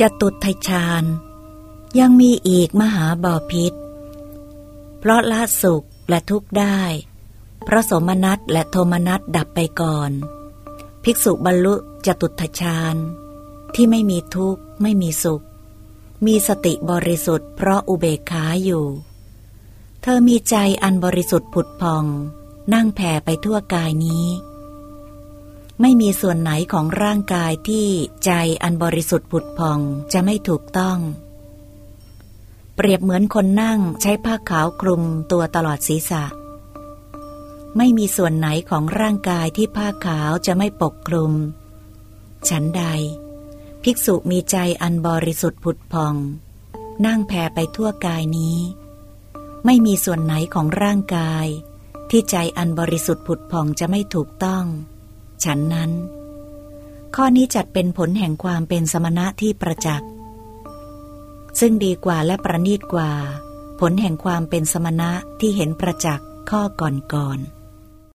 จะตุดไทชานยังมีอีกมหาบอพิษ เพราะละสุขและทุกข์ได้ เพราะสมนัตและโทมนัตดับไปก่อน ภิกษุบรรลุจะตุทชานที่ไม่มีทุกข์ไม่มีสุข มีสติบริสุทธิ์เพราะอุเบกขาอยู่ เธอมีใจอันบริสุทธิ์ผุดพอง นั่งแผ่ไปทั่วกายนี้ ไม่มีส่วนไหนของร่างกายที่ใจอันบริสุทธิ์ผุดพองจะไม่ถูกต้อง เปรียบเหมือนคนนั่งใช้ผ้าขาวคลุมตัวตลอดศีรษะ ไม่มีส่วนไหนของร่างกายที่ผ้าขาวจะไม่ปกคลุม ฉันใด ภิกษุมีใจอันบริสุทธิ์ผุดพอง นั่งแผ่ไปทั่วกายนี้ ไม่มีส่วนไหนของร่างกาย ที่ใจอันบริสุทธิ์ผุดพองจะไม่ถูกต้อง ฉันนั้น ข้อนี้จัดเป็นผลแห่งความเป็นสมณะที่ประจักษ์ ซึ่งดีกว่าและประณีตกว่า ผลแห่งความเป็นสมณะที่เห็นประจักษ์ข้อก่อนๆ